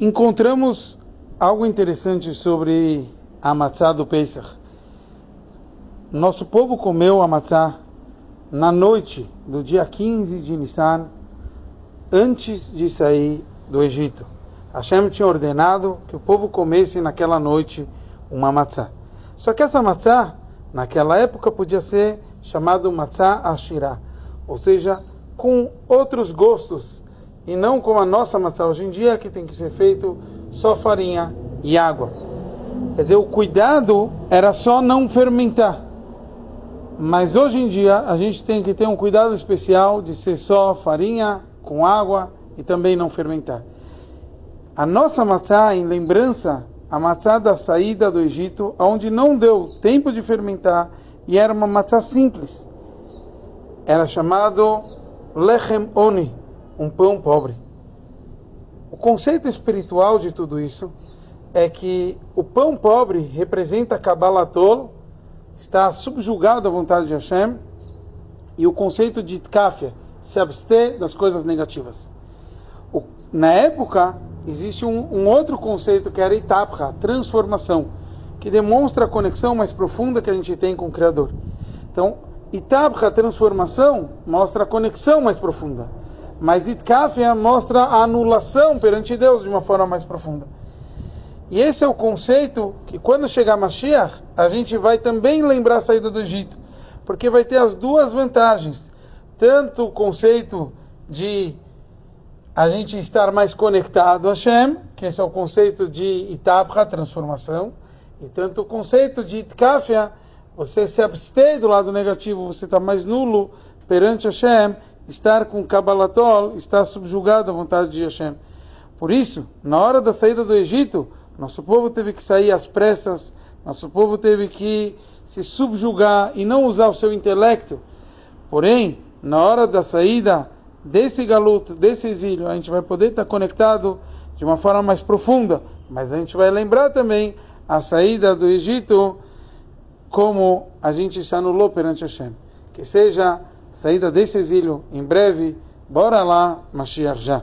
encontramos algo interessante sobre a matzá do Pesach. Nosso povo comeu a matzá na noite do dia 15 de Nissan, antes de sair do Egito. Hashem tinha ordenado que o povo comesse naquela noite uma matzá. Só que essa matzá, naquela época, podia ser chamado matzá ashirá, ou seja, com outros gostos, e não como a nossa matzá hoje em dia, que tem que ser feito só farinha e água. Quer dizer, o cuidado era só não fermentar. Mas hoje em dia a gente tem que ter um cuidado especial de ser só farinha com água e também não fermentar. A nossa matzá, em lembrança, a matzá da saída do Egito, onde não deu tempo de fermentar e era uma matzá simples. Era chamado lechem oni, um pão pobre. O conceito espiritual de tudo isso é que o pão pobre representa Kabbalatol, está subjugado à vontade de Hashem, e o conceito de tkafia, se abster das coisas negativas. O, na época, existe um, um, outro conceito que era itapra, transformação, que demonstra a conexão mais profunda que a gente tem com o Criador. Então, itapra, transformação, mostra a conexão mais profunda. Mas itkafia mostra a anulação perante Deus de uma forma mais profunda. E esse é o conceito que quando chegar Mashiach, a gente vai também lembrar a saída do Egito. Porque vai ter as duas vantagens. Tanto o conceito de a gente estar mais conectado a Hashem, que esse é o conceito de Itapra, transformação, e tanto o conceito de Itkafia, você se abster do lado negativo, você está mais nulo perante Hashem, estar com Kabbalatol, estar subjugado à vontade de Hashem. Por isso, na hora da saída do Egito, nosso povo teve que sair às pressas, nosso povo teve que se subjugar e não usar o seu intelecto. Porém, na hora da saída desse galuto, desse exílio, a gente vai poder estar conectado de uma forma mais profunda. Mas a gente vai lembrar também a saída do Egito, como a gente se anulou perante Hashem. Que seja saída desse exílio em breve. Bora lá, Mashiach já.